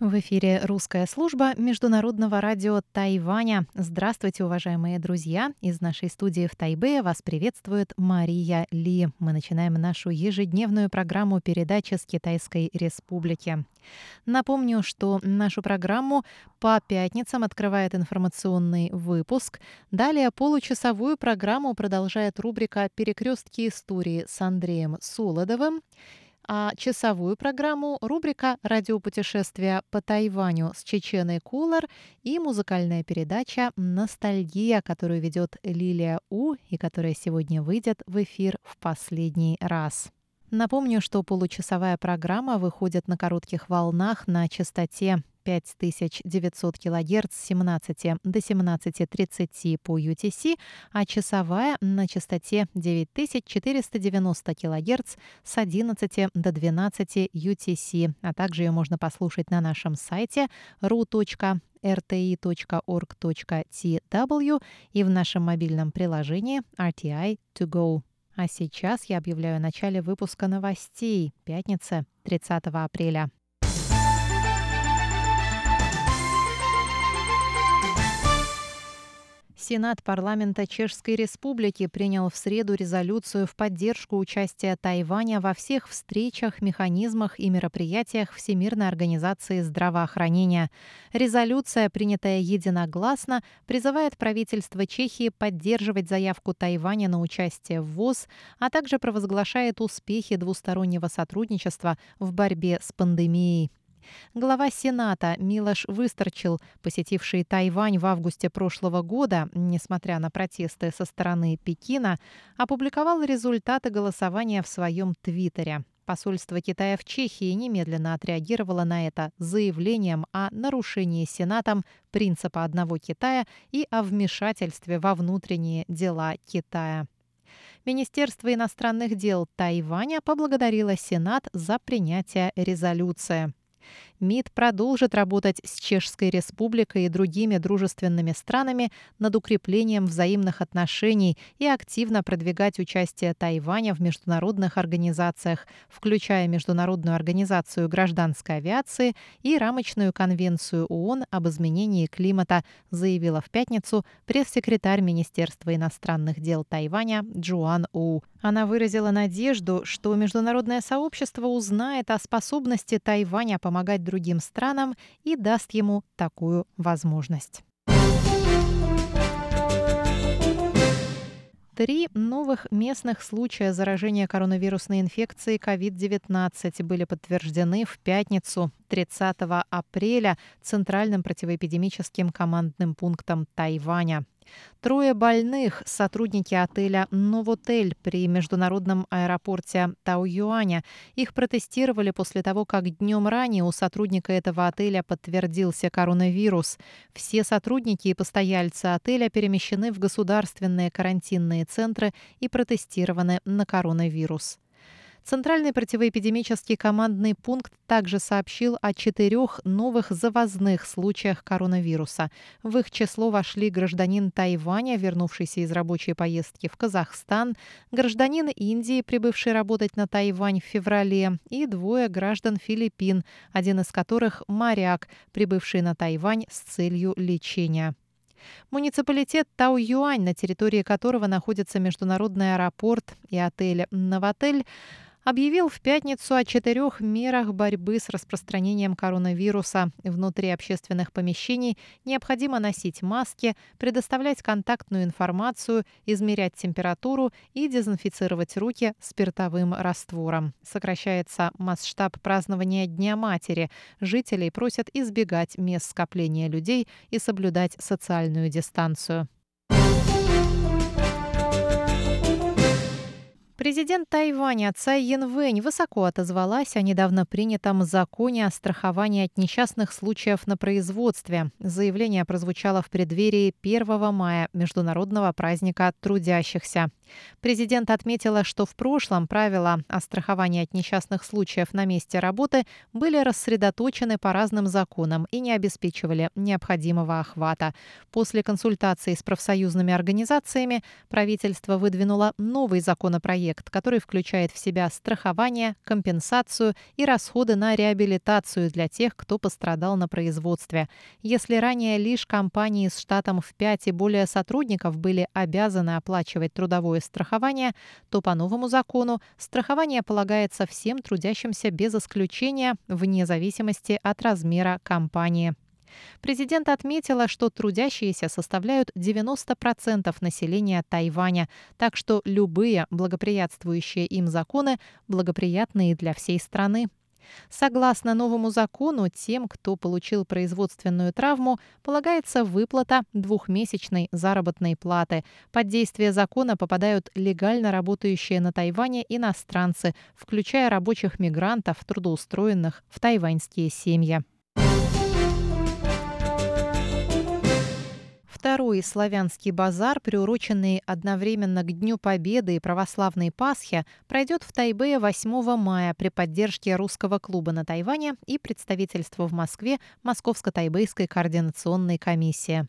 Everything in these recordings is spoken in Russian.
В эфире русская служба Международного радио Тайваня. Здравствуйте, уважаемые друзья! Из нашей студии в Тайбе вас приветствует Мария Ли. Мы начинаем нашу ежедневную программу передачи с Китайской Республики. Напомню, что нашу программу по пятницам открывает информационный выпуск. Далее получасовую программу продолжает рубрика «Перекрестки истории» с Андреем Солодовым. А часовую программу рубрика «Радиопутешествия по Тайваню» с Чеченой Кулар и музыкальная передача «Ностальгия», которую ведет Лилия У и которая сегодня выйдет в эфир в последний раз. Напомню, что получасовая программа выходит на коротких волнах на частоте 5900 кГц с 17 до 17.30 по UTC, а часовая на частоте 9490 кГц с 11 до 12 UTC, а также ее можно послушать на нашем сайте ru.rti.org.tw и в нашем мобильном приложении RTI To Go. А сейчас я объявляю начале выпуска новостей. Пятница, 30 апреля. Сенат парламента Чешской Республики принял в среду резолюцию в поддержку участия Тайваня во всех встречах, механизмах и мероприятиях Всемирной организации здравоохранения. Резолюция, принятая единогласно, призывает правительство Чехии поддерживать заявку Тайваня на участие в ВОЗ, а также провозглашает успехи двустороннего сотрудничества в борьбе с пандемией. Глава Сената Милош Высторчил, посетивший Тайвань в августе прошлого года, несмотря на протесты со стороны Пекина, опубликовал результаты голосования в своем твиттере. Посольство Китая в Чехии немедленно отреагировало на это заявлением о нарушении Сенатом принципа одного Китая и о вмешательстве во внутренние дела Китая. Министерство иностранных дел Тайваня поблагодарило Сенат за принятие резолюции. МИД продолжит работать с Чешской Республикой и другими дружественными странами над укреплением взаимных отношений и активно продвигать участие Тайваня в международных организациях, включая Международную организацию гражданской авиации и рамочную конвенцию ООН об изменении климата, заявила в пятницу пресс-секретарь Министерства иностранных дел Тайваня Джоан У. Она выразила надежду, что международное сообщество узнает о способности Тайваня помогать другим странам и даст ему такую возможность. Три новых местных случая заражения коронавирусной инфекцией COVID-19 были подтверждены в пятницу 30 апреля Центральным противоэпидемическим командным пунктом Тайваня. Трое больных – сотрудники отеля «Новотель» при международном аэропорте Тау-Юаня. Их протестировали после того, как днем ранее у сотрудника этого отеля подтвердился коронавирус. Все сотрудники и постояльцы отеля перемещены в государственные карантинные центры и протестированы на коронавирус. Центральный противоэпидемический командный пункт также сообщил о четырех новых завозных случаях коронавируса. В их число вошли гражданин Тайваня, вернувшийся из рабочей поездки в Казахстан, гражданин Индии, прибывший работать на Тайвань в феврале, и двое граждан Филиппин, один из которых – моряк, прибывший на Тайвань с целью лечения. Муниципалитет Тау-Юань, на территории которого находится международный аэропорт и отель «Новотель», объявил в пятницу о четырех мерах борьбы с распространением коронавируса. Внутри общественных помещений необходимо носить маски, предоставлять контактную информацию, измерять температуру и дезинфицировать руки спиртовым раствором. Сокращается масштаб празднования Дня матери. Жителей просят избегать мест скопления людей и соблюдать социальную дистанцию. Президент Тайваня Цай Янвэнь высоко отозвалась о недавно принятом законе о страховании от несчастных случаев на производстве. Заявление прозвучало в преддверии 1 мая, Международного праздника трудящихся. Президент отметила, что в прошлом правила о страховании от несчастных случаев на месте работы были рассредоточены по разным законам и не обеспечивали необходимого охвата. После консультации с профсоюзными организациями правительство выдвинуло новый законопроект, который включает в себя страхование, компенсацию и расходы на реабилитацию для тех, кто пострадал на производстве. Если ранее лишь компании с штатом в 5 и более сотрудников были обязаны оплачивать трудовое страхование, то по новому закону страхование полагается всем трудящимся без исключения, вне зависимости от размера компании. Президент отметила, что трудящиеся составляют 90% населения Тайваня, так что любые благоприятствующие им законы благоприятные для всей страны. Согласно новому закону, тем, кто получил производственную травму, полагается выплата двухмесячной заработной платы. Под действие закона попадают легально работающие на Тайване иностранцы, включая рабочих мигрантов, трудоустроенных в тайваньские семьи. Второй славянский базар, приуроченный одновременно к Дню Победы и православной Пасхи, пройдет в Тайбэе 8 мая при поддержке русского клуба на Тайване и представительства в Москве Московско-Тайбэйской координационной комиссии.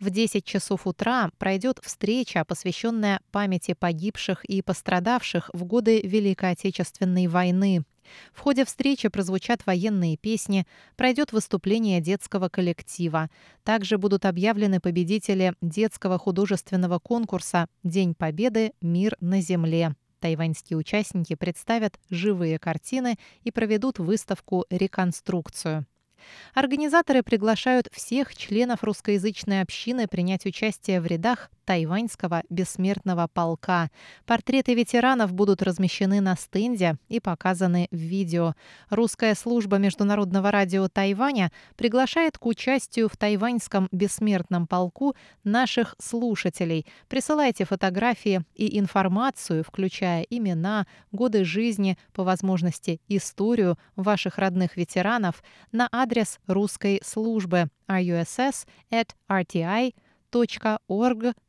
В 10 часов утра пройдет встреча, посвященная памяти погибших и пострадавших в годы Великой Отечественной войны. В ходе встречи прозвучат военные песни, пройдет выступление детского коллектива. Также будут объявлены победители детского художественного конкурса «День Победы. Мир на земле». Тайваньские участники представят живые картины и проведут выставку «Реконструкцию». Организаторы приглашают всех членов русскоязычной общины принять участие в рядах тайваньского бессмертного полка. Портреты ветеранов будут размещены на стенде и показаны в видео. Русская служба Международного радио Тайваня приглашает к участию в тайваньском бессмертном полку наших слушателей. Присылайте фотографии и информацию, включая имена, годы жизни, по возможности историю ваших родных ветеранов на адрес русской службы russ at rti www.org.tw.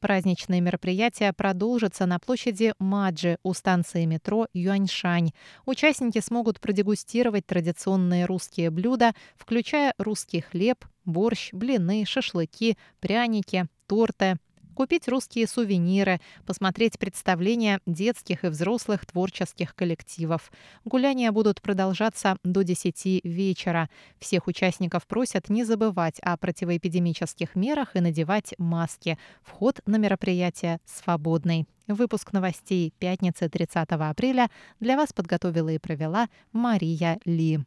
Праздничные мероприятия продолжатся на площади Маджи у станции метро Юаньшань. Участники смогут продегустировать традиционные русские блюда, включая русский хлеб, борщ, блины, шашлыки, пряники, торты, купить русские сувениры, посмотреть представления детских и взрослых творческих коллективов. Гуляния будут продолжаться до 10 вечера. Всех участников просят не забывать о противоэпидемических мерах и надевать маски. Вход на мероприятие свободный. Выпуск новостей пятницы 30 апреля для вас подготовила и провела Мария Ли.